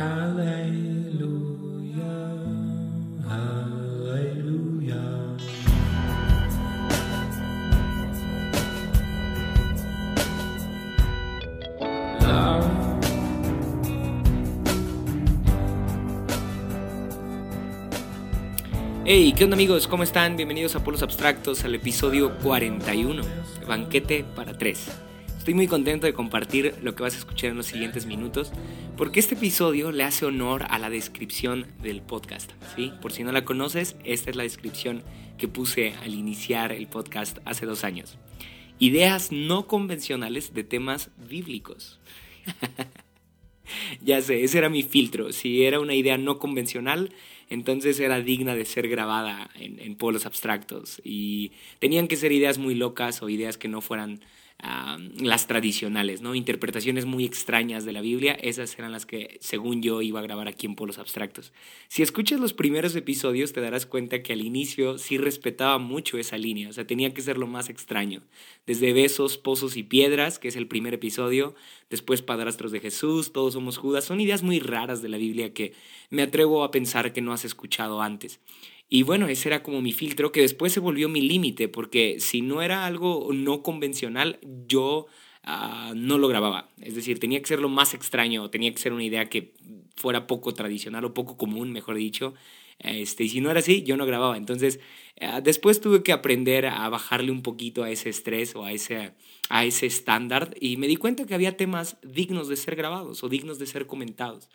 Hey, ¿qué onda amigos? ¿Cómo están? Bienvenidos a Polos Abstractos al episodio 41, Banquete para tres. Estoy muy contento de compartir lo que vas a escuchar en los siguientes minutos, porque este episodio le hace honor a la descripción del podcast. ¿sí? Por si no la conoces, esta es la descripción que puse al iniciar el podcast hace dos años. Ideas no convencionales de temas bíblicos. ya sé, ese era mi filtro. Si era una idea no convencional, entonces era digna de ser grabada en, en polos abstractos. Y tenían que ser ideas muy locas o ideas que no fueran las tradicionales, ¿no? Interpretaciones muy extrañas de la Biblia, esas eran las que, según yo, iba a grabar aquí en Polos Abstractos. Si escuchas los primeros episodios, te darás cuenta que al inicio sí respetaba mucho esa línea, o sea, tenía que ser lo más extraño. Desde Besos, Pozos y Piedras, que es el primer episodio, después Padrastros de Jesús, Todos somos Judas, son ideas muy raras de la Biblia que me atrevo a pensar que no has escuchado antes. Y bueno, ese era como mi filtro, que después se volvió mi límite, porque si no era algo no convencional, yo ah, no lo grababa. Es decir, tenía que ser lo más extraño, tenía que ser una idea que fuera poco tradicional o poco común, mejor dicho. Este, y si no era así, yo no grababa. Entonces, ah, después tuve que aprender a bajarle un poquito a ese estrés o a ese, a ese estándar y me di cuenta que había temas dignos de ser grabados o dignos de ser comentados.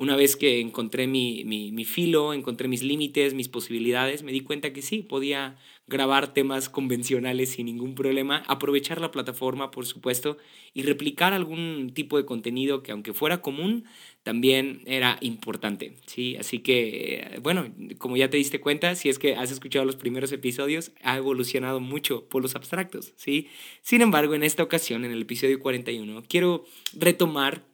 Una vez que encontré mi, mi, filo, encontré mis límites, mis posibilidades, me di cuenta que sí, podía grabar temas convencionales sin ningún problema, aprovechar la plataforma, por supuesto, y replicar algún tipo de contenido que aunque fuera común, también era importante, ¿sí? Así que, bueno, como ya te diste cuenta, si es que has escuchado los primeros episodios, ha evolucionado mucho por los abstractos, ¿sí? Sin embargo, en esta ocasión, en el episodio 41, quiero retomar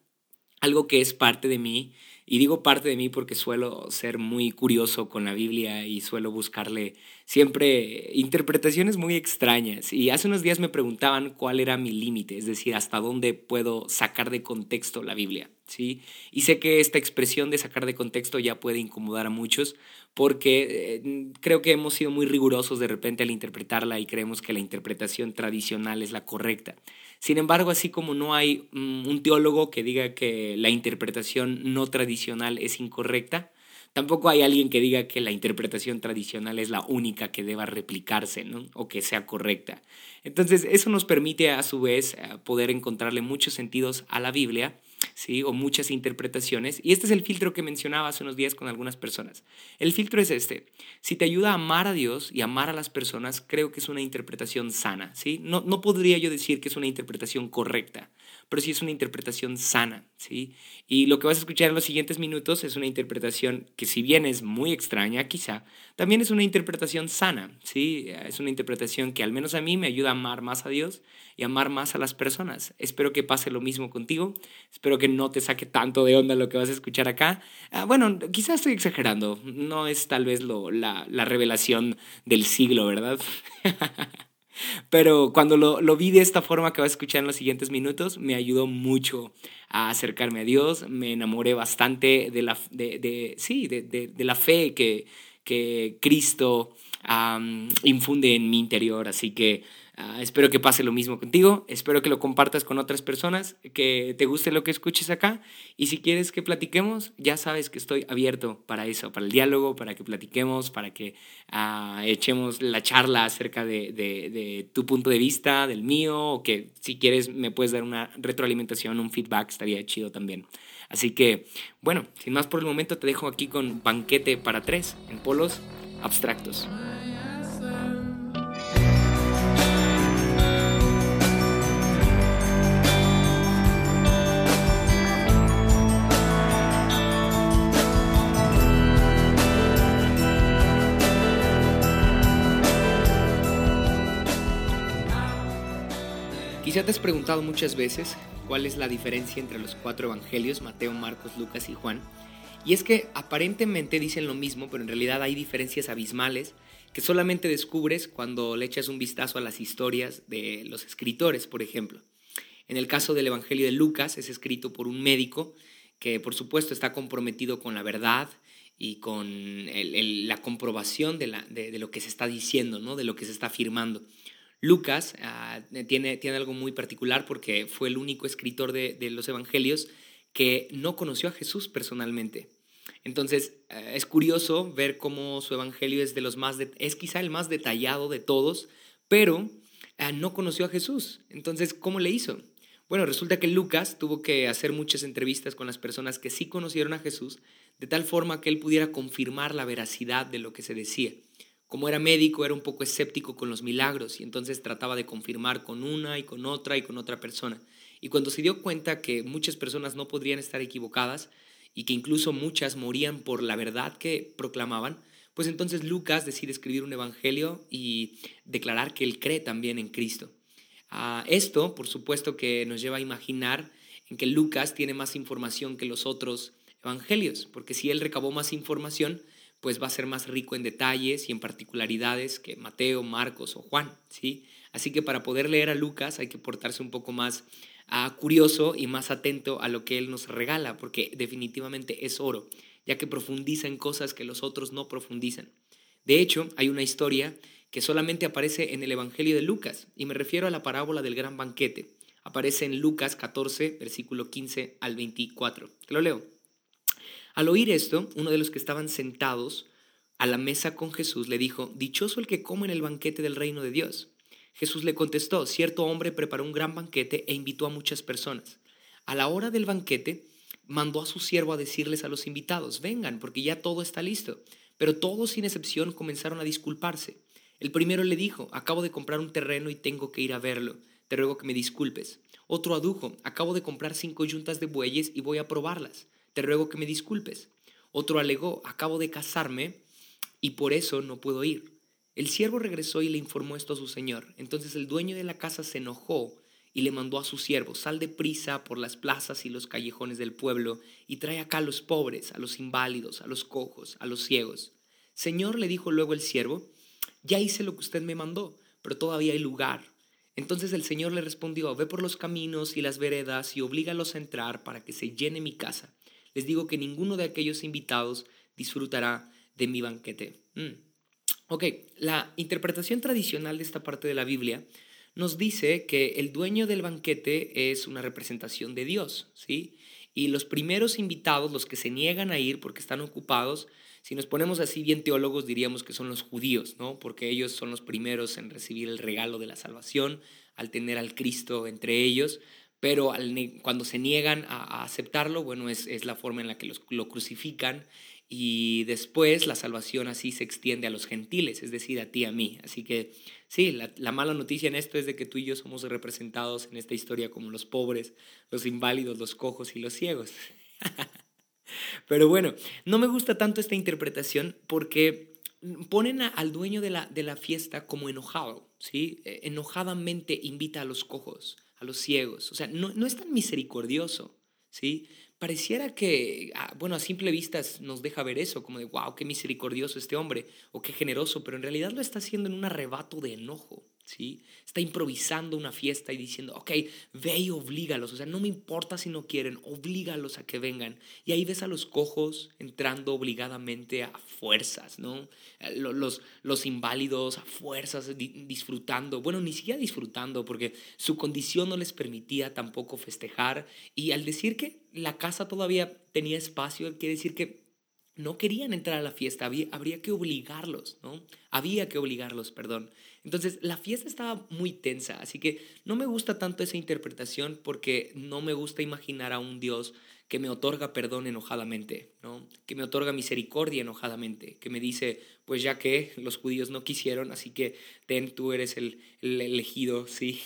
algo que es parte de mí y digo parte de mí porque suelo ser muy curioso con la Biblia y suelo buscarle siempre interpretaciones muy extrañas. Y hace unos días me preguntaban cuál era mi límite, es decir, hasta dónde puedo sacar de contexto la Biblia. ¿sí? Y sé que esta expresión de sacar de contexto ya puede incomodar a muchos porque eh, creo que hemos sido muy rigurosos de repente al interpretarla y creemos que la interpretación tradicional es la correcta. Sin embargo, así como no hay mm, un teólogo que diga que la interpretación no tradicional es incorrecta, tampoco hay alguien que diga que la interpretación tradicional es la única que deba replicarse o que sea correcta. Entonces, eso nos permite a su vez eh, poder encontrarle muchos sentidos a la Biblia ¿sí? o muchas interpretaciones. Y este es el filtro que mencionaba hace unos días con algunas personas. El filtro es este. Si te ayuda a amar a Dios y amar a las personas, creo que es una interpretación sana. ¿sí? No, no podría yo decir que es una interpretación correcta, pero sí es una interpretación sana. ¿sí? Y lo que vas a escuchar en los siguientes minutos es una interpretación que si bien es muy extraña quizá, también es una interpretación sana. ¿sí? Es una interpretación que al menos a mí me ayuda a amar más a Dios y amar más a las personas. Espero que pase lo mismo contigo. Espero que no te saque tanto de onda lo que vas a escuchar acá. Ah, bueno, quizás estoy exagerando. No es tal vez lo, la, la revelación del siglo, ¿verdad? Pero cuando lo, lo, vi de esta forma que vas a escuchar en los siguientes minutos, me ayudó mucho a acercarme a Dios. Me enamoré bastante de la, de, de sí, de, de, la fe que, que Cristo infunde en mi interior. Así que Ah, espero que pase lo mismo contigo, espero que lo compartas con otras personas, que te guste lo que escuches acá y si quieres que platiquemos, ya sabes que estoy abierto para eso, para el diálogo, para que platiquemos, para que uh, echemos la charla acerca de, tu punto de vista, del mío, o que si quieres me puedes dar una retroalimentación, un feedback, estaría chido también. Así que, bueno, sin más por el momento te dejo aquí con banquete para tres en polos abstractos. Quizá te has preguntado muchas veces cuál es la diferencia entre los cuatro evangelios, Mateo, Marcos, Lucas y Juan. Y es que aparentemente dicen lo mismo, pero en realidad hay diferencias abismales que solamente descubres cuando le echas un vistazo a las historias de los escritores, por ejemplo. En el caso del Evangelio de Lucas es escrito por un médico que por supuesto está comprometido con la verdad y con la comprobación de, lo que se está diciendo, ¿no? de lo que se está afirmando. Lucas ah, tiene, tiene algo muy particular porque fue el único escritor de, los evangelios que no conoció a Jesús personalmente. Entonces, eh, es curioso ver cómo su evangelio es de los más es quizá el más detallado de todos, pero eh, no conoció a Jesús. Entonces, ¿cómo le hizo? Bueno, resulta que Lucas tuvo que hacer muchas entrevistas con las personas que sí conocieron a Jesús, de tal forma que él pudiera confirmar la veracidad de lo que se decía. Como era médico, era un poco escéptico con los milagros y entonces trataba de confirmar con una y con otra y con otra persona. Y cuando se dio cuenta que muchas personas no podrían estar equivocadas y que incluso muchas morían por la verdad que proclamaban, pues entonces Lucas decide escribir un evangelio y declarar que él cree también en Cristo. Ah, esto, por supuesto, que nos lleva a imaginar en que Lucas tiene más información que los otros evangelios, porque si él recabó más información, pues va a ser más rico en detalles y en particularidades que Mateo, Marcos o Juan, ¿sí? Así que para poder leer a Lucas hay que portarse un poco más curioso y más atento a lo que Él nos regala, porque definitivamente es oro, ya que profundiza en cosas que los otros no profundizan. De hecho, hay una historia que solamente aparece en el Evangelio de Lucas, y me refiero a la parábola del gran banquete. Aparece en Lucas 14, versículo 15 al 24. Te lo leo. Al oír esto, uno de los que estaban sentados a la mesa con Jesús le dijo, Dichoso el que come en el banquete del reino de Dios. Jesús le contestó, cierto hombre preparó un gran banquete e invitó a muchas personas. A la hora del banquete, mandó a su siervo a decirles a los invitados, vengan, porque ya todo está listo. Pero todos sin excepción comenzaron a disculparse. El primero le dijo, acabo de comprar un terreno y tengo que ir a verlo. Te ruego que me disculpes. Otro adujo, acabo de comprar cinco yuntas de bueyes y voy a probarlas. Te ruego que me disculpes. Otro alegó, acabo de casarme y por eso no puedo ir. El siervo regresó y le informó esto a su señor. Entonces el dueño de la casa se enojó y le mandó a su siervo, sal de prisa por las plazas y los callejones del pueblo y trae acá a los pobres, a los inválidos, a los cojos, a los ciegos. Señor, le dijo luego el siervo, ya hice lo que usted me mandó, pero todavía hay lugar. Entonces el Señor le respondió, ve por los caminos y las veredas y oblígalos a entrar para que se llene mi casa. Les digo que ninguno de aquellos invitados disfrutará de mi banquete. Mm. Ok, la interpretación tradicional de esta parte de la Biblia nos dice que el dueño del banquete es una representación de Dios, ¿sí? Y los primeros invitados, los que se niegan a ir porque están ocupados, si nos ponemos así bien teólogos diríamos que son los judíos, ¿no? Porque ellos son los primeros en recibir el regalo de la salvación, al tener al Cristo entre ellos, pero cuando se niegan a, aceptarlo, bueno, es, la forma en la que los, lo crucifican y después la salvación así se extiende a los gentiles, es decir, a ti y a mí. Así que sí, la, mala noticia en esto es de que tú y yo somos representados en esta historia como los pobres, los inválidos, los cojos y los ciegos. Pero bueno, no me gusta tanto esta interpretación porque ponen al dueño de la, de la fiesta como enojado, ¿sí? E, enojadamente invita a los cojos, a los ciegos. O sea, no, no es tan misericordioso, ¿sí? pareciera que, ah, bueno, a simple vista nos deja ver eso, como de, wow, qué misericordioso este hombre, o qué generoso, pero en realidad lo está haciendo en un arrebato de enojo. ¿Sí? Está improvisando una fiesta y diciendo, ok, ve y oblígalos, o sea, no me importa si no quieren, oblígalos a que vengan. Y ahí ves a los cojos entrando obligadamente a fuerzas, ¿no? Los, los inválidos a fuerzas disfrutando, bueno, ni siquiera disfrutando, porque su condición no les permitía tampoco festejar. Y al decir que la casa todavía tenía espacio, quiere decir que no querían entrar a la fiesta, había, habría que obligarlos, ¿no? Había que obligarlos, perdón. Entonces, la fiesta estaba muy tensa, así que no me gusta tanto esa interpretación porque no me gusta imaginar a un Dios que me otorga perdón enojadamente, ¿no? Que me otorga misericordia enojadamente, que me dice, pues ya que los judíos no quisieron, así que ten, tú eres el, el elegido, sí.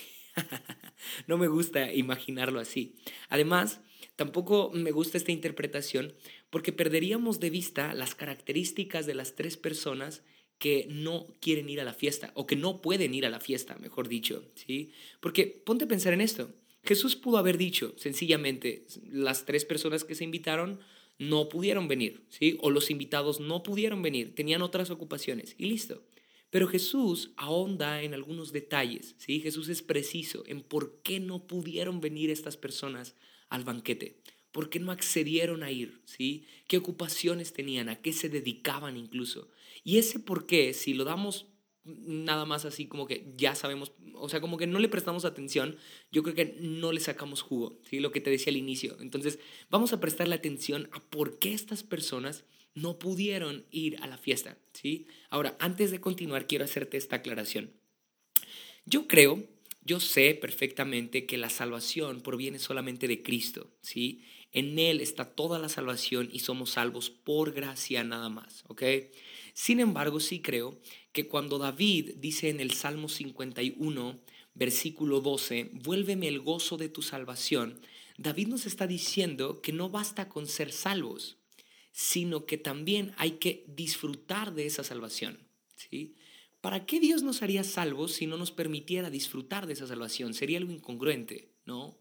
no me gusta imaginarlo así. Además, tampoco me gusta esta interpretación porque perderíamos de vista las características de las tres personas que no quieren ir a la fiesta o que no pueden ir a la fiesta, mejor dicho, ¿sí? Porque ponte a pensar en esto. Jesús pudo haber dicho sencillamente, las tres personas que se invitaron no pudieron venir, ¿sí? O los invitados no pudieron venir, tenían otras ocupaciones y listo. Pero Jesús ahonda en algunos detalles, ¿sí? Jesús es preciso en por qué no pudieron venir estas personas al banquete. ¿Por qué no accedieron a ir? ¿Sí? ¿Qué ocupaciones tenían? ¿A qué se dedicaban incluso? Y ese por qué, si lo damos nada más así como que ya sabemos, o sea, como que no le prestamos atención, yo creo que no le sacamos jugo, ¿sí? Lo que te decía al inicio. Entonces, vamos a prestarle atención a por qué estas personas no pudieron ir a la fiesta, ¿sí? Ahora, antes de continuar, quiero hacerte esta aclaración. Yo creo, yo sé perfectamente que la salvación proviene solamente de Cristo, ¿sí? En Él está toda la salvación y somos salvos por gracia nada más, ¿ok? Sin embargo, sí creo que cuando David dice en el Salmo 51, versículo 12, vuélveme el gozo de tu salvación, David nos está diciendo que no basta con ser salvos, sino que también hay que disfrutar de esa salvación. ¿sí? ¿Para qué Dios nos haría salvos si no nos permitiera disfrutar de esa salvación? Sería algo incongruente, ¿no?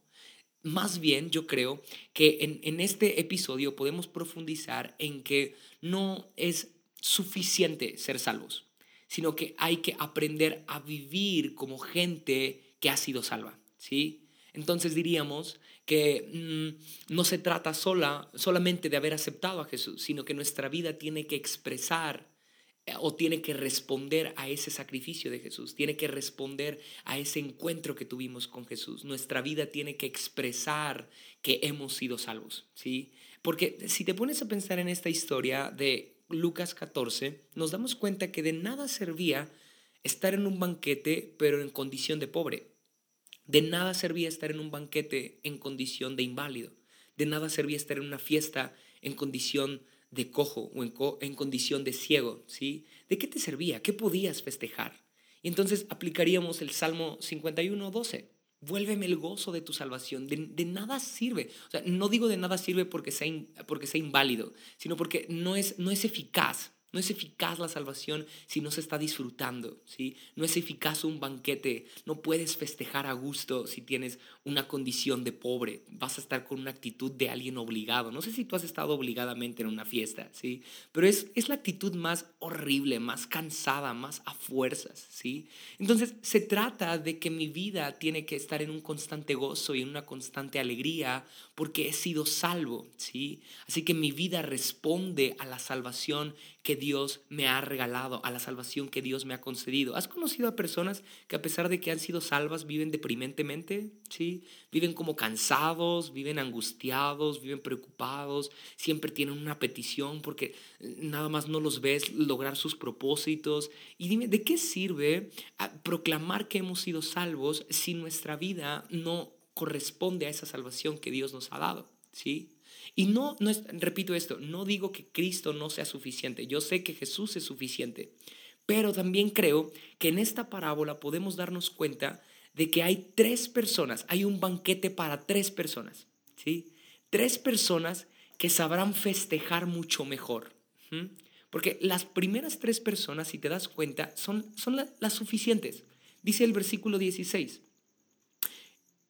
Más bien, yo creo que en, en este episodio podemos profundizar en que no es suficiente ser salvos, sino que hay que aprender a vivir como gente que ha sido salva, ¿sí? Entonces diríamos que mm, no se trata sola, solamente de haber aceptado a Jesús, sino que nuestra vida tiene que expresar o tiene que responder a ese sacrificio de Jesús, tiene que responder a ese encuentro que tuvimos con Jesús. Nuestra vida tiene que expresar que hemos sido salvos, ¿sí? Porque si te pones a pensar en esta historia de Lucas 14, nos damos cuenta que de nada servía estar en un banquete, pero en condición de pobre. De nada servía estar en un banquete en condición de inválido. De nada servía estar en una fiesta en condición de cojo o en, condición de ciego, ¿sí? ¿De qué te servía? ¿Qué podías festejar? Y entonces aplicaríamos el Salmo 51, 12. Vuélveme el gozo de tu salvación. De, nada sirve. O sea, no digo de nada sirve porque sea, porque sea inválido, sino porque no es, no es eficaz. No es eficaz la salvación si no se está disfrutando, ¿sí? No es eficaz un banquete, no puedes festejar a gusto si tienes una condición de pobre, vas a estar con una actitud de alguien obligado. No sé si tú has estado obligadamente en una fiesta, ¿sí? Pero es, es la actitud más horrible, más cansada, más a fuerzas, ¿sí? Entonces, se trata de que mi vida tiene que estar en un constante gozo y en una constante alegría porque he sido salvo, ¿sí? Así que mi vida responde a la salvación que Dios me ha regalado, a la salvación que Dios me ha concedido. ¿Has conocido a personas que a pesar de que han sido salvas viven deprimentemente? ¿Sí? Viven como cansados, viven angustiados, viven preocupados, siempre tienen una petición porque nada más no los ves lograr sus propósitos. Y dime, ¿de qué sirve ah, proclamar que hemos sido salvos si nuestra vida no corresponde a esa salvación que Dios nos ha dado? ¿Sí? Y no, no repito esto, no digo que Cristo no sea suficiente, yo sé que Jesús es suficiente, pero también creo que en esta parábola podemos darnos cuenta de que hay tres personas, hay un banquete para tres personas, ¿sí? Tres personas que sabrán festejar mucho mejor. Porque las primeras tres personas, si te das cuenta, son, son las suficientes. Dice el versículo 16.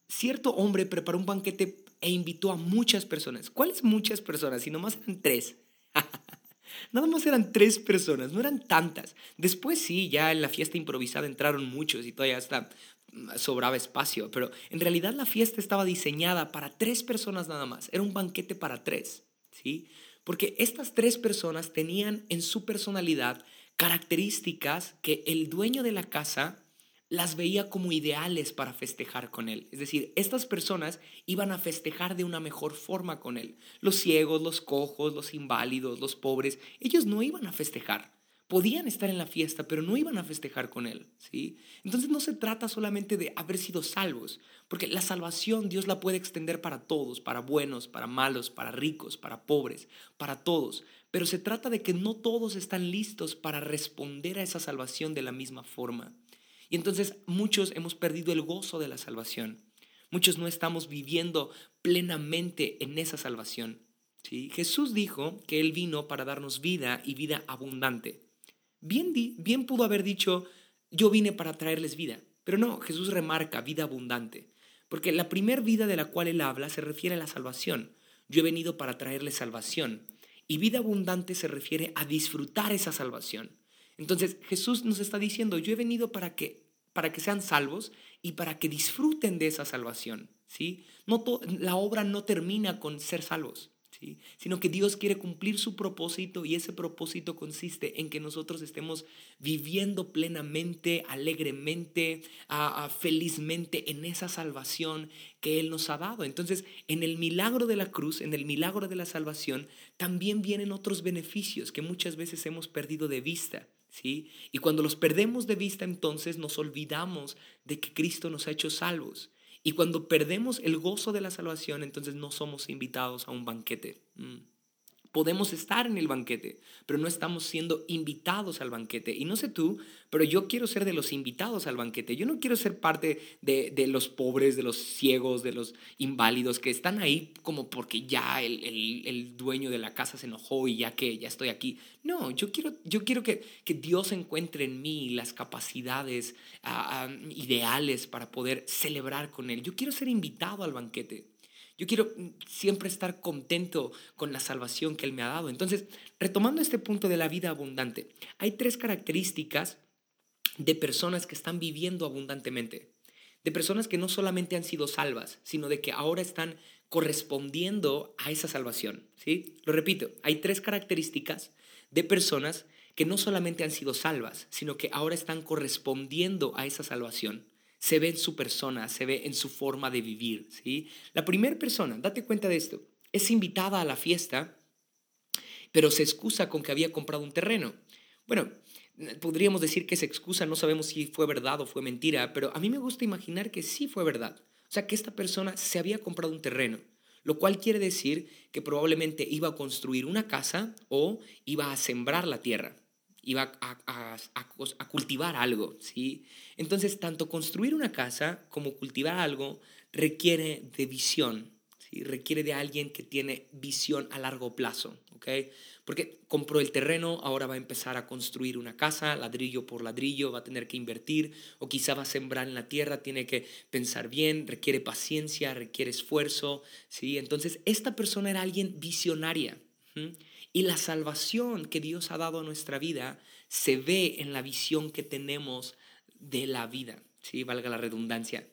Cierto hombre preparó un banquete e invitó a muchas personas. ¿Cuáles muchas personas? Si nomás eran tres. Nada más eran tres personas, no eran tantas. Después sí, ya en la fiesta improvisada entraron muchos y todavía hasta mm, sobraba espacio, pero en realidad la fiesta estaba diseñada para tres personas nada más. Era un banquete para tres, ¿sí? Porque estas tres personas tenían en su personalidad características que el dueño de la casa las veía como ideales para festejar con él. Es decir, estas personas iban a festejar de una mejor forma con él. Los ciegos, los cojos, los inválidos, los pobres, ellos no iban a festejar. Podían estar en la fiesta, pero no iban a festejar con él, ¿sí? Entonces no se trata solamente de haber sido salvos, porque la salvación Dios la puede extender para todos, para buenos, para malos, para ricos, para pobres, para todos, pero se trata de que no todos están listos para responder a esa salvación de la misma forma. Y entonces muchos hemos perdido el gozo de la salvación. Muchos no estamos viviendo plenamente en esa salvación. ¿sí? Jesús dijo que Él vino para darnos vida y vida abundante. Bien, bien pudo haber dicho, yo vine para traerles vida. Pero no, Jesús remarca vida abundante. Porque la primer vida de la cual Él habla se refiere a la salvación. Yo he venido para traerles salvación. Y vida abundante se refiere a disfrutar esa salvación. Entonces Jesús nos está diciendo, yo he venido para que, para que sean salvos y para que disfruten de esa salvación. ¿sí? No la obra no termina con ser salvos sino que Dios quiere cumplir su propósito y ese propósito consiste en que nosotros estemos viviendo plenamente, alegremente, felizmente en esa salvación que Él nos ha dado. Entonces, en el milagro de la cruz, en el milagro de la salvación, también vienen otros beneficios que muchas veces hemos perdido de vista. ¿Sí? Y cuando los perdemos de vista, entonces nos olvidamos de que Cristo nos ha hecho salvos. Y cuando perdemos el gozo de la salvación, entonces no somos invitados a un banquete. Mm. Podemos estar en el banquete, pero no estamos siendo invitados al banquete. Y no sé tú, pero yo quiero ser de los invitados al banquete. Yo no quiero ser parte de, de los pobres, de los ciegos, de los inválidos que están ahí como porque ya el, el, el, dueño de la casa se enojó y ya que ya estoy aquí. No, yo quiero, yo quiero que, que Dios encuentre en mí las capacidades uh, ideales para poder celebrar con Él. Yo quiero ser invitado al banquete. Yo quiero siempre estar contento con la salvación que Él me ha dado. Entonces, retomando este punto de la vida abundante, hay tres características de personas que están viviendo abundantemente, de personas que no solamente han sido salvas, sino de que ahora están correspondiendo a esa salvación. ¿sí? Lo repito, hay tres características de personas que no solamente han sido salvas, sino que ahora están correspondiendo a esa salvación se ve en su persona, se ve en su forma de vivir. ¿sí? La primera persona, date cuenta de esto, es invitada a la fiesta, pero se excusa con que había comprado un terreno. Bueno, podríamos decir que se excusa, no sabemos si fue verdad o fue mentira, pero a mí me gusta imaginar que sí fue verdad. O sea, que esta persona se había comprado un terreno, lo cual quiere decir que probablemente iba a construir una casa o iba a sembrar la tierra iba a, cultivar algo, ¿sí? Entonces, tanto construir una casa como cultivar algo requiere de visión, ¿sí? Requiere de alguien que tiene visión a largo plazo, ¿ok? Porque compró el terreno, ahora va a empezar a construir una casa, ladrillo por ladrillo, va a tener que invertir, o quizá va a sembrar en la tierra, tiene que pensar bien, requiere paciencia, requiere esfuerzo, ¿sí? Entonces, esta persona era alguien visionaria. Y la salvación que Dios ha dado a nuestra vida se ve en la visión que tenemos de la vida. Sí, valga la redundancia,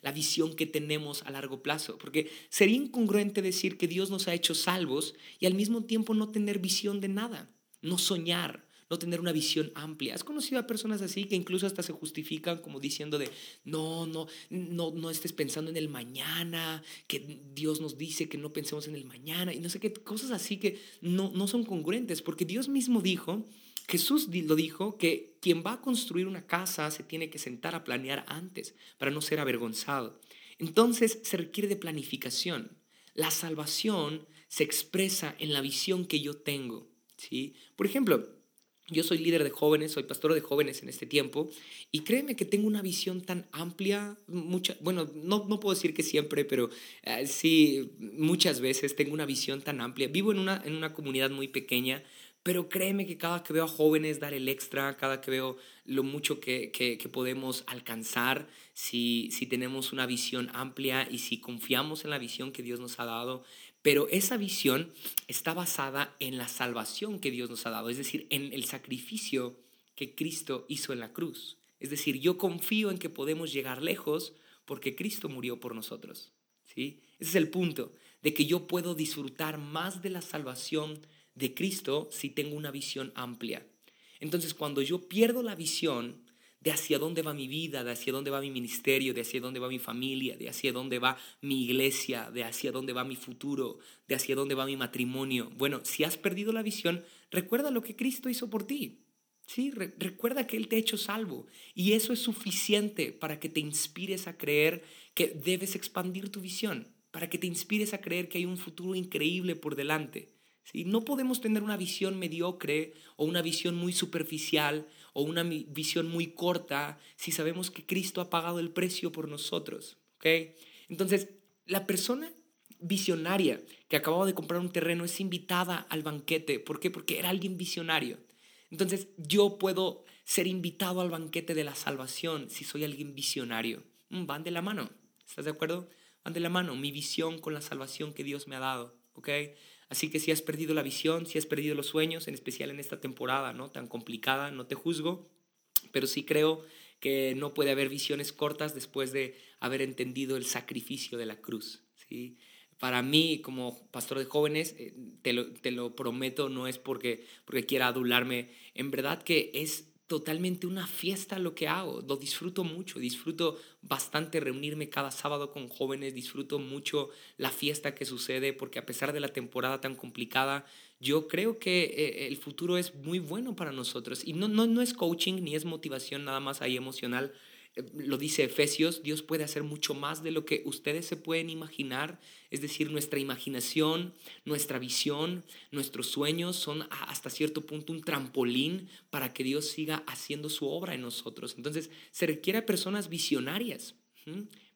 la visión que tenemos a largo plazo, porque sería incongruente decir que Dios nos ha hecho salvos y al mismo tiempo no tener visión de nada, no soñar, no tener una visión amplia. ¿Has conocido a personas así que incluso hasta se justifican como diciendo de, no, no, no, no estés pensando en el mañana, que Dios nos dice que no pensemos en el mañana y no sé qué, cosas así que no, no son congruentes, porque Dios mismo dijo, Jesús lo dijo, que quien va a construir una casa se tiene que sentar a planear antes para no ser avergonzado. Entonces se requiere de planificación. La salvación se expresa en la visión que yo tengo. ¿sí? Por ejemplo, yo soy líder de jóvenes, soy pastor de jóvenes en este tiempo y créeme que tengo una visión tan amplia, mucha, bueno, no, no puedo decir que siempre, pero eh, sí, muchas veces tengo una visión tan amplia. Vivo en una, en una comunidad muy pequeña, pero créeme que cada que veo a jóvenes dar el extra, cada que veo lo mucho que, que, que, podemos alcanzar, si, si tenemos una visión amplia y si confiamos en la visión que Dios nos ha dado, pero esa visión está basada en la salvación que Dios nos ha dado, es decir, en el sacrificio que Cristo hizo en la cruz. Es decir, yo confío en que podemos llegar lejos porque Cristo murió por nosotros. ¿sí? Ese es el punto, de que yo puedo disfrutar más de la salvación de Cristo si tengo una visión amplia. Entonces, cuando yo pierdo la visión, de hacia dónde va mi vida, de hacia dónde va mi ministerio, de hacia dónde va mi familia, de hacia dónde va mi iglesia, de hacia dónde va mi futuro, de hacia dónde va mi matrimonio. Bueno, si has perdido la visión, recuerda lo que Cristo hizo por ti. Sí, recuerda que Él te ha hecho salvo y eso es suficiente para que te inspires a creer que debes expandir tu visión, para que te inspires a creer que hay un futuro increíble por delante. ¿sí? No podemos tener una visión mediocre o una visión muy superficial o una visión muy corta si sabemos que Cristo ha pagado el precio por nosotros. ¿okay? Entonces, la persona visionaria que acababa de comprar un terreno es invitada al banquete. ¿Por qué? Porque era alguien visionario. Entonces, yo puedo ser invitado al banquete de la salvación si soy alguien visionario. Mm, van de la mano. ¿Estás de acuerdo? Van de la mano mi visión con la salvación que Dios me ha dado. ¿ok? Así que si has perdido la visión, si has perdido los sueños, en especial en esta temporada ¿no? tan complicada, no te juzgo, pero sí creo que no puede haber visiones cortas después de haber entendido el sacrificio de la cruz. ¿sí? Para mí, como pastor de jóvenes, eh, te lo, te lo prometo, no es porque, porque quiera adularme, en verdad que es totalmente una fiesta lo que hago, lo disfruto mucho, disfruto bastante reunirme cada sábado con jóvenes, disfruto mucho la fiesta que sucede, porque a pesar de la temporada tan complicada, yo creo que eh, el futuro es muy bueno para nosotros. Y no, no, no es coaching ni es motivación nada más ahí emocional, lo dice Efesios, Dios puede hacer mucho más de lo que ustedes se pueden imaginar. Es decir, nuestra imaginación, nuestra visión, nuestros sueños son hasta cierto punto un trampolín para que Dios siga haciendo su obra en nosotros. Entonces, se requiere personas visionarias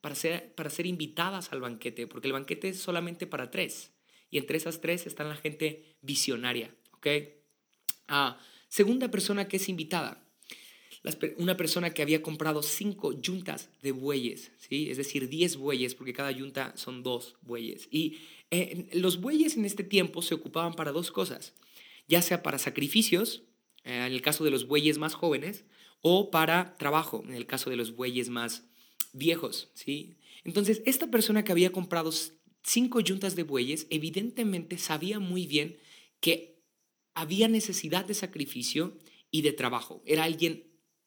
para ser, para ser invitadas al banquete, porque el banquete es solamente para tres. Y entre esas tres está la gente visionaria. ¿okay? Ah, segunda persona que es invitada una persona que había comprado cinco yuntas de bueyes, ¿sí? es decir, diez bueyes, porque cada yunta son dos bueyes. Y eh, los bueyes en este tiempo se ocupaban para dos cosas, ya sea para sacrificios, eh, en el caso de los bueyes más jóvenes, o para trabajo, en el caso de los bueyes más viejos. ¿sí? Entonces, esta persona que había comprado cinco yuntas de bueyes, evidentemente sabía muy bien que había necesidad de sacrificio y de trabajo. Era alguien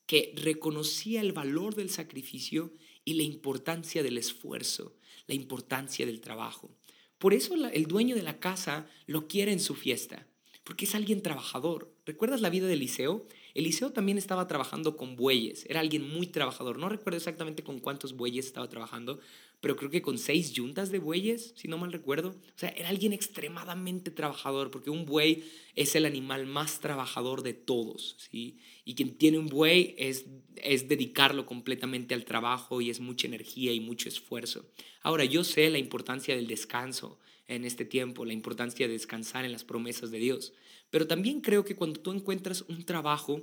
que reconocía el valor del sacrificio y la importancia del esfuerzo, la importancia del trabajo. Por eso el dueño de la casa lo quiere en su fiesta, porque es alguien trabajador. ¿Recuerdas la vida de Eliseo? Eliseo también estaba trabajando con bueyes, era alguien muy trabajador. No recuerdo exactamente con cuántos bueyes estaba trabajando, pero creo que con seis yuntas de bueyes, si no mal recuerdo. O sea, era alguien extremadamente trabajador, porque un buey es el animal más trabajador de todos, ¿sí? Y quien tiene un buey es, es dedicarlo completamente al trabajo y es mucha energía y mucho esfuerzo. Ahora, yo sé la importancia del descanso en este tiempo, la importancia de descansar en las promesas de Dios, pero también creo que cuando tú encuentras un trabajo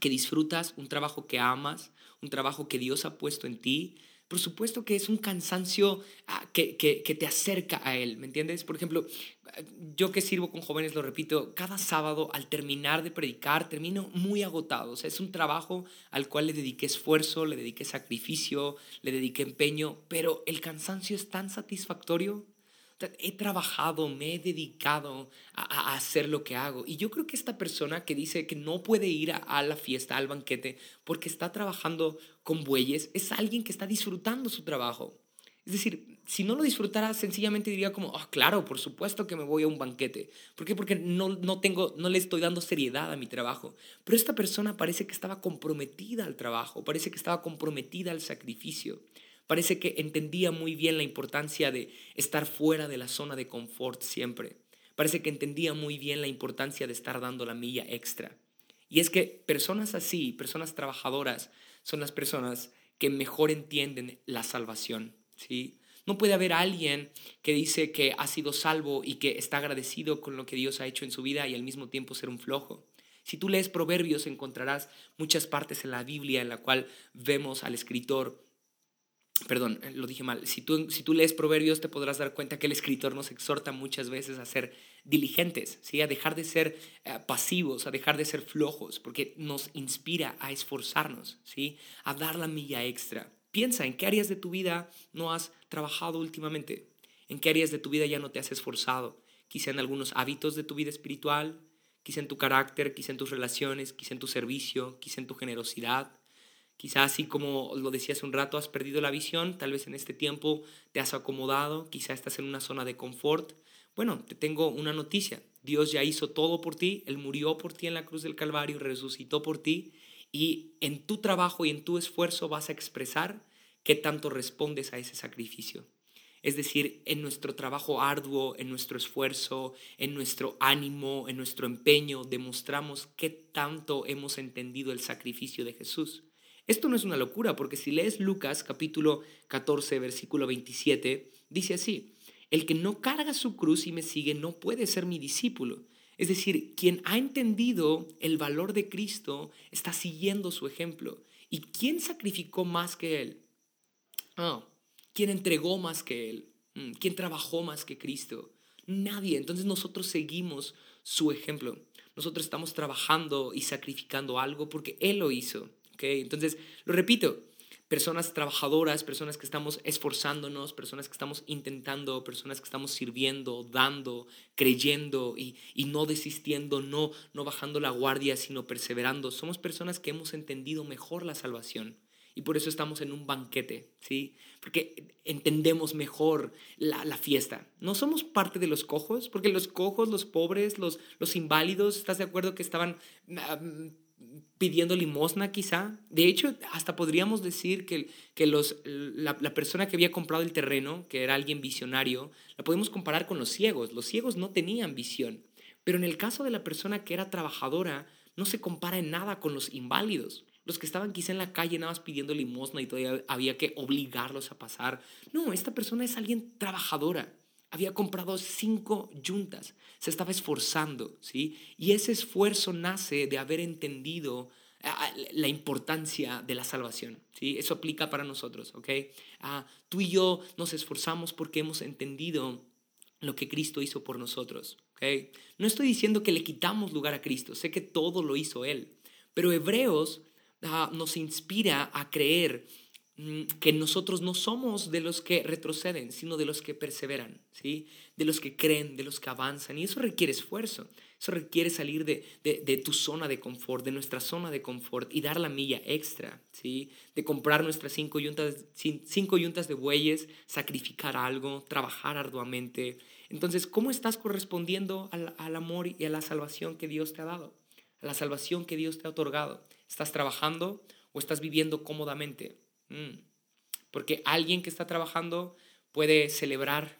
que disfrutas, un trabajo que amas, un trabajo que Dios ha puesto en ti, por supuesto que es un cansancio ah, que, que, te acerca a Él, ¿me entiendes? Por ejemplo, yo que sirvo con jóvenes, lo repito, cada sábado al terminar de predicar termino muy agotado. O sea, es un trabajo al cual le dediqué esfuerzo, le dediqué sacrificio, le dediqué empeño, pero el cansancio es tan satisfactorio he trabajado, me he dedicado a, hacer lo que hago. Y yo creo que esta persona que dice que no puede ir a, la fiesta, al banquete, porque está trabajando con bueyes, es alguien que está disfrutando su trabajo. Es decir, si no lo disfrutara, sencillamente diría como, oh, claro, por supuesto que me voy a un banquete. ¿Por qué? Porque no, no, tengo, no le estoy dando seriedad a mi trabajo. Pero esta persona parece que estaba comprometida al trabajo, parece que estaba comprometida al sacrificio. Parece que entendía muy bien la importancia de estar fuera de la zona de confort siempre. Parece que entendía muy bien la importancia de estar dando la milla extra. Y es que personas así, personas trabajadoras, son las personas que mejor entienden la salvación. ¿sí? No puede haber alguien que dice que ha sido salvo y que está agradecido con lo que Dios ha hecho en su vida y al mismo tiempo ser un flojo. Si tú lees Proverbios encontrarás muchas partes en la Biblia en la cual vemos al escritor perdón, eh, lo dije mal, si tú, si tú lees Proverbios te podrás dar cuenta que el escritor nos exhorta muchas veces a ser diligentes, ¿sí? a dejar de ser eh, pasivos, a dejar de ser flojos, porque nos inspira a esforzarnos, ¿sí? a dar la milla extra. Piensa en qué áreas de tu vida no has trabajado últimamente, en qué áreas de tu vida ya no te has esforzado, quizá en algunos hábitos de tu vida espiritual, quizá en tu carácter, quizá en tus relaciones, quizá en tu servicio, quizá en tu generosidad, Quizás así como lo decía hace un rato, has perdido la visión, tal vez en este tiempo te has acomodado, quizás estás en una zona de confort. Bueno, te tengo una noticia. Dios ya hizo todo por ti, Él murió por ti en la cruz del Calvario, resucitó por ti y en tu trabajo y en tu esfuerzo vas a expresar qué tanto respondes a ese sacrificio. Es decir, en nuestro trabajo arduo, en nuestro esfuerzo, en nuestro ánimo, en nuestro empeño, demostramos qué tanto hemos entendido el sacrificio de Jesús. Esto no es una locura, porque si lees Lucas capítulo 14, versículo 27, dice así, el que no carga su cruz y me sigue no puede ser mi discípulo. Es decir, quien ha entendido el valor de Cristo está siguiendo su ejemplo. ¿Y quién sacrificó más que Él? Ah, ¿Quién entregó más que Él? Mm, ¿Quién trabajó más que Cristo? Nadie. Entonces nosotros seguimos su ejemplo. Nosotros estamos trabajando y sacrificando algo porque Él lo hizo. ¿Okay? Entonces, lo repito, personas trabajadoras, personas que estamos esforzándonos, personas que estamos intentando, personas que estamos sirviendo, dando, creyendo y, y, no desistiendo, no, no bajando la guardia, sino perseverando. Somos personas que hemos entendido mejor la salvación y por eso estamos en un banquete, ¿sí? Porque entendemos mejor la, la, fiesta. No somos parte de los cojos, porque los cojos, los pobres, los, los inválidos, ¿estás de acuerdo que estaban pidiendo limosna quizá. De hecho, hasta podríamos decir que, que los, la, la, persona que había comprado el terreno, que era alguien visionario, la podemos comparar con los ciegos. Los ciegos no tenían visión. Pero en el caso de la persona que era trabajadora, no se compara en nada con los inválidos. Los que estaban quizá en la calle nada más pidiendo limosna y todavía había que obligarlos a pasar. No, esta persona es alguien trabajadora había comprado cinco yuntas, se estaba esforzando, ¿sí? Y ese esfuerzo nace de haber entendido ah, la importancia de la salvación, ¿sí? Eso aplica para nosotros, ¿ok? Uh, tú y yo nos esforzamos porque hemos entendido lo que Cristo hizo por nosotros, ¿ok? No estoy diciendo que le quitamos lugar a Cristo, sé que todo lo hizo Él, pero Hebreos uh, nos inspira a creer que nosotros no somos de los que retroceden, sino de los que perseveran, ¿sí? de los que creen, de los que avanzan. Y eso requiere esfuerzo, eso requiere salir de, de, tu zona de confort, de nuestra zona de confort y dar la milla extra, ¿sí? de comprar nuestras cinco yuntas, cinco yuntas de bueyes, sacrificar algo, trabajar arduamente. Entonces, ¿cómo estás correspondiendo al, al amor y a la salvación que Dios te ha dado? A la salvación que Dios te ha otorgado. ¿Estás trabajando o estás viviendo cómodamente? Mm. Porque alguien que está trabajando puede celebrar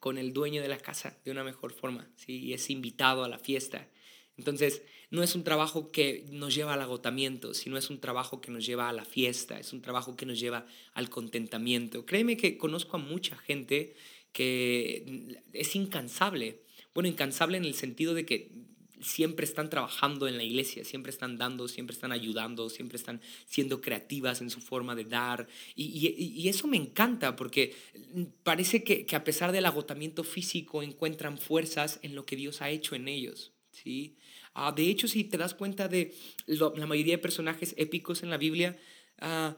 con el dueño de la casa de una mejor forma, ¿sí? y es invitado a la fiesta. Entonces, no es un trabajo que nos lleva al agotamiento, sino es un trabajo que nos lleva a la fiesta, es un trabajo que nos lleva al contentamiento. Créeme que conozco a mucha gente que es incansable. Bueno, incansable en el sentido de que siempre están trabajando en la iglesia, siempre están dando, siempre están ayudando, siempre están siendo creativas en su forma de dar. Y, eso me encanta porque parece que, a pesar del agotamiento físico encuentran fuerzas en lo que Dios ha hecho en ellos. ¿sí? Ah, de hecho, si te das cuenta de la mayoría de personajes épicos en la Biblia, uh,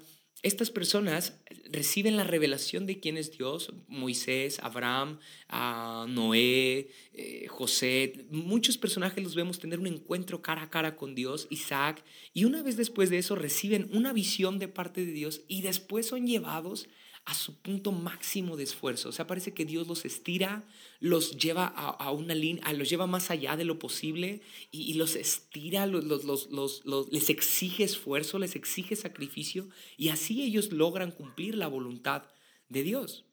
estas personas reciben la revelación de quién es Dios, Moisés, Abraham, ah, Noé, eh, José, muchos personajes los vemos tener un encuentro cara a cara con Dios, Isaac, y una vez después de eso reciben una visión de parte de Dios y después son llevados a su punto máximo de esfuerzo. O sea, parece que Dios los estira, los lleva a, una línea, los lleva más allá de lo posible y, los estira, los, los, les exige esfuerzo, les exige sacrificio y así ellos logran cumplir la voluntad de Dios.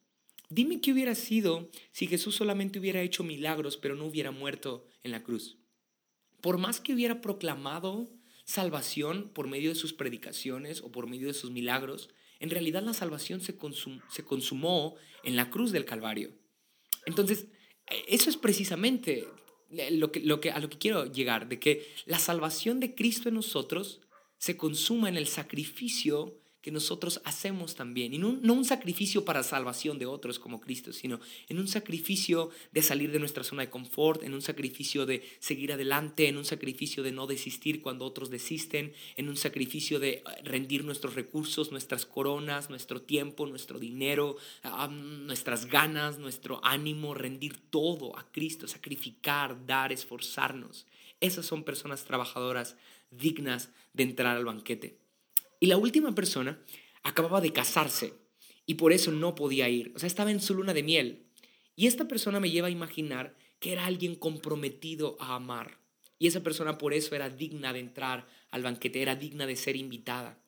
Dime qué hubiera sido si Jesús solamente hubiera hecho milagros pero no hubiera muerto en la cruz. Por más que hubiera proclamado salvación por medio de sus predicaciones o por medio de sus milagros, en realidad la salvación se, consumó en la cruz del Calvario. Entonces, eso es precisamente lo que, a lo que quiero llegar, de que la salvación de Cristo en nosotros se consuma en el sacrificio que nosotros hacemos también. Y no, no, un sacrificio para salvación de otros como Cristo, sino en un sacrificio de salir de nuestra zona de confort, en un sacrificio de seguir adelante, en un sacrificio de no desistir cuando otros desisten, en un sacrificio de rendir nuestros recursos, nuestras coronas, nuestro tiempo, nuestro dinero, nuestras ganas, nuestro ánimo, rendir todo a Cristo, sacrificar, dar, esforzarnos. Esas son personas trabajadoras dignas de entrar al banquete. Y la última persona acababa de casarse y por eso no podía ir. O sea, estaba en su luna de miel. Y esta persona me lleva a imaginar que era alguien comprometido a amar. Y esa persona por eso era digna de entrar al banquete, era digna de ser invitada.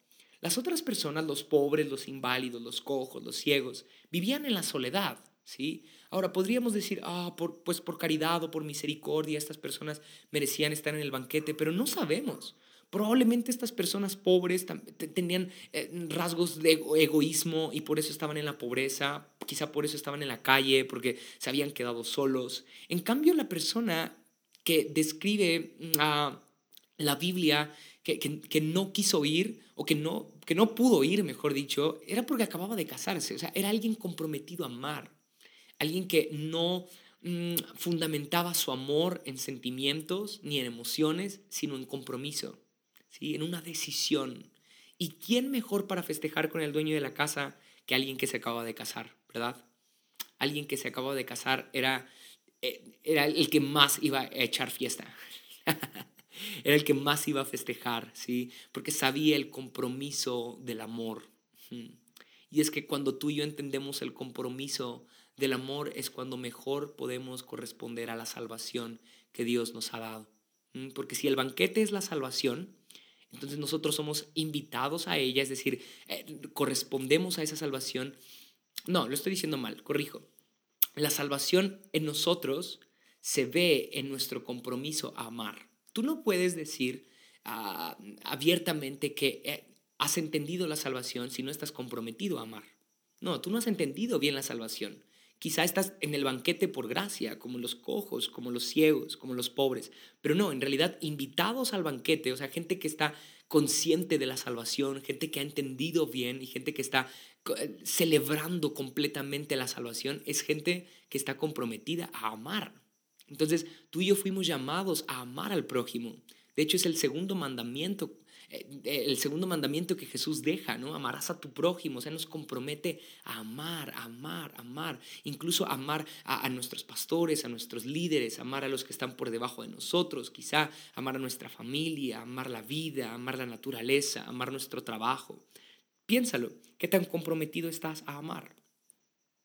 Las otras personas, los pobres, los inválidos, los cojos, los ciegos, vivían en la soledad, ¿sí? Ahora, podríamos decir, ah, pues por caridad o por misericordia estas personas merecían estar en el banquete, pero no sabemos. Probablemente estas personas pobres tenían eh, rasgos de egoísmo y por eso estaban en la pobreza, quizá por eso estaban en la calle, porque se habían quedado solos. En cambio, la persona que describe mm, a la Biblia que, que, no quiso ir o que no, que no pudo ir, mejor dicho, era porque acababa de casarse. O sea, era alguien comprometido a amar, alguien que no mm, fundamentaba su amor en sentimientos ni en emociones, sino en compromiso en una decisión. ¿Y quién mejor para festejar con el dueño de la casa que alguien que se acaba de casar, verdad? Alguien que se acaba de casar era, eh, era el que más iba a echar fiesta. era el que más iba a festejar, ¿sí? Porque sabía el compromiso del amor. Y es que cuando tú y yo entendemos el compromiso del amor es cuando mejor podemos corresponder a la salvación que Dios nos ha dado. Porque si el banquete es la salvación, entonces nosotros somos invitados a ella, es decir, eh, correspondemos a esa salvación. No, lo estoy diciendo mal, corrijo. La salvación en nosotros se ve en nuestro compromiso a amar. Tú no puedes decir ah, abiertamente que eh, has entendido la salvación si no estás comprometido a amar. No, tú no has entendido bien la salvación. Quizá estás en el banquete por gracia, como los cojos, como los ciegos, como los pobres. Pero no, en realidad invitados al banquete, o sea, gente que está consciente de la salvación, gente que ha entendido bien y gente que está eh, celebrando completamente la salvación, es gente que está comprometida a amar. Entonces, tú y yo fuimos llamados a amar al prójimo. De hecho, es el segundo mandamiento el segundo mandamiento que Jesús deja, ¿no? Amarás a tu prójimo, o sea, nos compromete a amar, amar, amar, incluso amar a, nuestros pastores, a nuestros líderes, amar a los que están por debajo de nosotros, quizá amar a nuestra familia, amar la vida, amar la naturaleza, amar nuestro trabajo. Piénsalo, ¿qué tan comprometido estás a amar?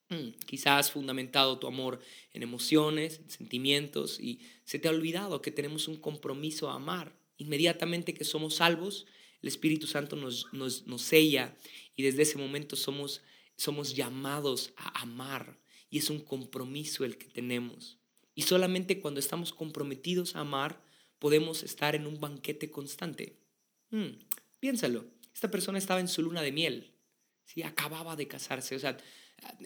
Hmm, quizás fundamentado tu amor en emociones, en sentimientos y se te ha olvidado que tenemos un compromiso a amar inmediatamente que somos salvos, el Espíritu Santo nos, nos, nos sella y desde ese momento somos, somos llamados a amar y es un compromiso el que tenemos. Y solamente cuando estamos comprometidos a amar podemos estar en un banquete constante. Hmm, piénsalo, esta persona estaba en su luna de miel, ¿sí? acababa de casarse, o sea,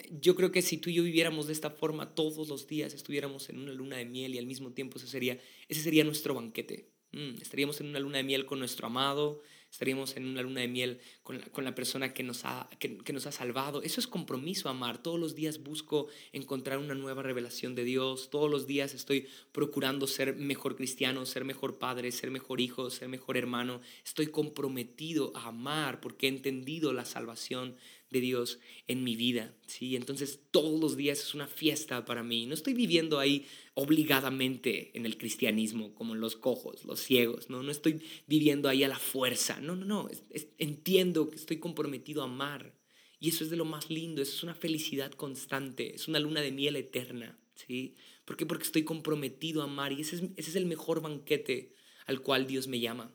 yo creo que si tú y yo viviéramos de esta forma todos los días, estuviéramos en una luna de miel y al mismo tiempo ese sería, ese sería nuestro banquete. Mm, estaríamos en una luna de miel con nuestro amado, estaríamos en una luna de miel con la, con la persona que nos, ha, que, que, nos ha salvado. Eso es compromiso, amar. Todos los días busco encontrar una nueva revelación de Dios. Todos los días estoy procurando ser mejor cristiano, ser mejor padre, ser mejor hijo, ser mejor hermano. Estoy comprometido a amar porque he entendido la salvación Dios en mi vida, ¿sí? Entonces todos los días es una fiesta para mí. No estoy viviendo ahí obligadamente en el cristianismo como los cojos, los ciegos, ¿no? No estoy viviendo ahí a la fuerza. No, no, no. entiendo que estoy comprometido a amar. Y eso es de lo más lindo, eso es una felicidad constante, es una luna de miel eterna, ¿sí? ¿Por qué? Porque estoy comprometido a amar y ese es, ese es el mejor banquete al cual Dios me llama,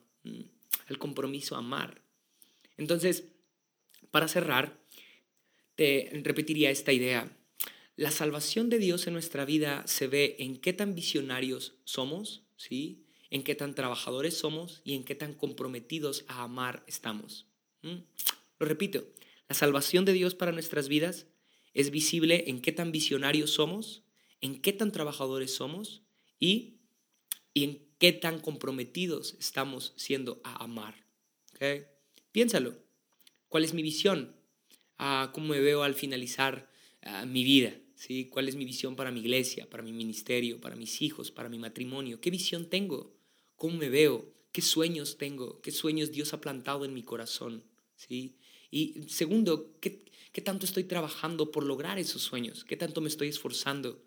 al compromiso a amar. Entonces, para cerrar, te repetiría esta idea. La salvación de Dios en nuestra vida se ve en qué tan visionarios somos, ¿sí? en qué tan trabajadores somos y en qué tan comprometidos a amar estamos. Lo repito, la salvación de Dios para nuestras vidas es visible en qué tan visionarios somos, en qué tan trabajadores somos y, y en qué tan comprometidos estamos siendo a amar. ¿Okay? Piénsalo. ¿Cuál es mi visión? A cómo me veo al finalizar mi vida, ¿sí? cuál es mi visión para mi iglesia, para mi ministerio, para mis hijos, para mi matrimonio, qué visión tengo, cómo me veo, qué sueños tengo, qué sueños Dios ha plantado en mi corazón. ¿sí? Y segundo, ¿qué, tanto estoy trabajando por lograr esos sueños, qué tanto me estoy esforzando,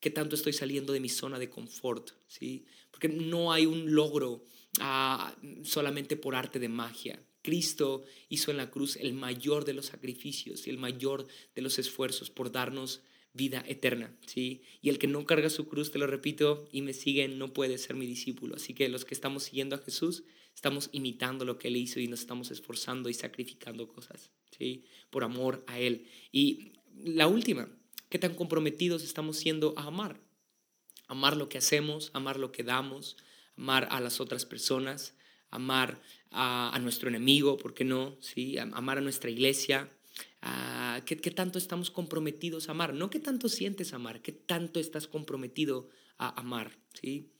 qué tanto estoy saliendo de mi zona de confort. ¿sí? Porque no hay un logro ah, solamente por arte de magia. Cristo hizo en la cruz el mayor de los sacrificios y el mayor de los esfuerzos por darnos vida eterna, ¿sí? Y el que no carga su cruz, te lo repito, y me sigue, no puede ser mi discípulo. Así que los que estamos siguiendo a Jesús, estamos imitando lo que Él hizo y nos estamos esforzando y sacrificando cosas, ¿sí? Por amor a Él. Y la última, ¿qué tan comprometidos estamos siendo a amar? Amar lo que hacemos, amar lo que damos, amar a las otras personas, amar a, nuestro enemigo, ¿por qué no? ¿Sí? Amar a nuestra iglesia. ¿qué, ¿Qué tanto estamos comprometidos a amar? No qué tanto sientes amar, qué tanto estás comprometido a amar. ¿sí?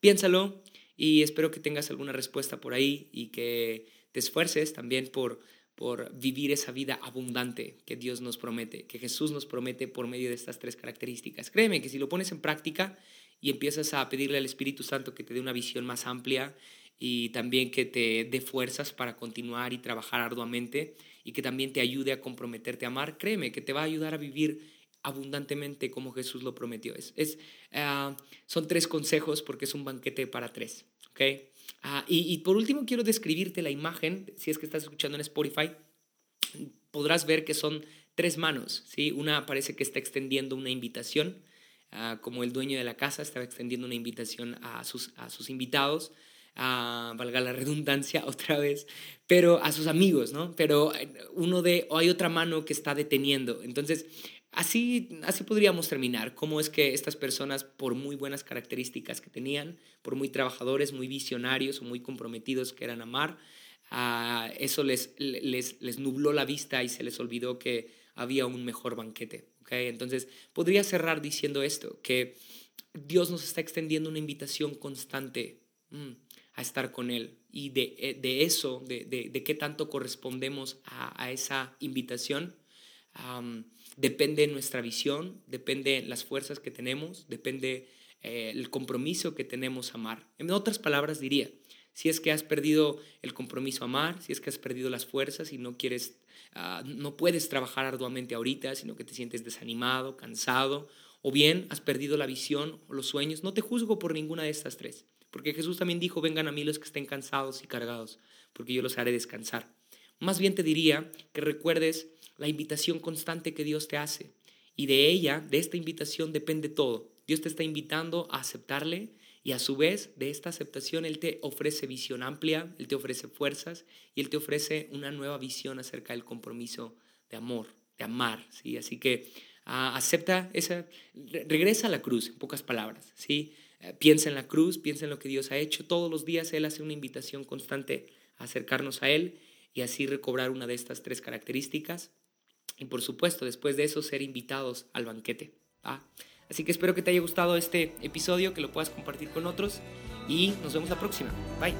Piénsalo y espero que tengas alguna respuesta por ahí y que te esfuerces también por, por vivir esa vida abundante que Dios nos promete, que Jesús nos promete por medio de estas tres características. Créeme que si lo pones en práctica y empiezas a pedirle al Espíritu Santo que te dé una visión más amplia y también que te dé fuerzas para continuar y trabajar arduamente y que también te ayude a comprometerte a amar, créeme que te va a ayudar a vivir abundantemente como Jesús lo prometió. Es, es ah, son tres consejos porque es un banquete para tres. ¿okay? Ah, y, y, por último quiero describirte la imagen, si es que estás escuchando en Spotify, podrás ver que son tres manos. ¿sí? Una parece que está extendiendo una invitación, ah, como el dueño de la casa estaba extendiendo una invitación a sus, a sus invitados valga la redundancia otra vez, pero a sus amigos, ¿no? Pero eh, uno de, o hay otra mano que está deteniendo. Entonces, así, así podríamos terminar. Cómo es que estas personas, por muy buenas características que tenían, por muy trabajadores, muy visionarios o muy comprometidos que eran amar, uh, eso les, les, les nubló la vista y se les olvidó que había un mejor banquete. ¿okay? Entonces, podría cerrar diciendo esto, que Dios nos está extendiendo una invitación constante. Mm, a estar con Él. Y de, eh, de eso, de, de, de, qué tanto correspondemos a, a esa invitación, depende nuestra visión, depende las fuerzas que tenemos, depende eh, el compromiso que tenemos a amar. En otras palabras diría, si es que has perdido el compromiso a amar, si es que has perdido las fuerzas y no quieres, uh, no puedes trabajar arduamente ahorita, sino que te sientes desanimado, cansado, o bien has perdido la visión los sueños, no te juzgo por ninguna de estas tres. Porque Jesús también dijo, vengan a mí los que estén cansados y cargados, porque yo los haré descansar. Más bien te diría que recuerdes la invitación constante que Dios te hace. Y de ella, de esta invitación, depende todo. Dios te está invitando a aceptarle y a su vez de esta aceptación Él te ofrece visión amplia, Él te ofrece fuerzas y Él te ofrece una nueva visión acerca del compromiso de amor, de amar. ¿sí? Así que ah, acepta esa, regresa a la cruz, en pocas palabras. ¿sí? Eh, piensa en la cruz, piensa en lo que Dios ha hecho. Todos los días Él hace una invitación constante a acercarnos a Él y así recobrar una de estas tres características. Y por supuesto, después de eso, ser invitados al banquete. Así que espero que te haya gustado este episodio, que lo puedas compartir con otros y nos vemos la próxima. Bye.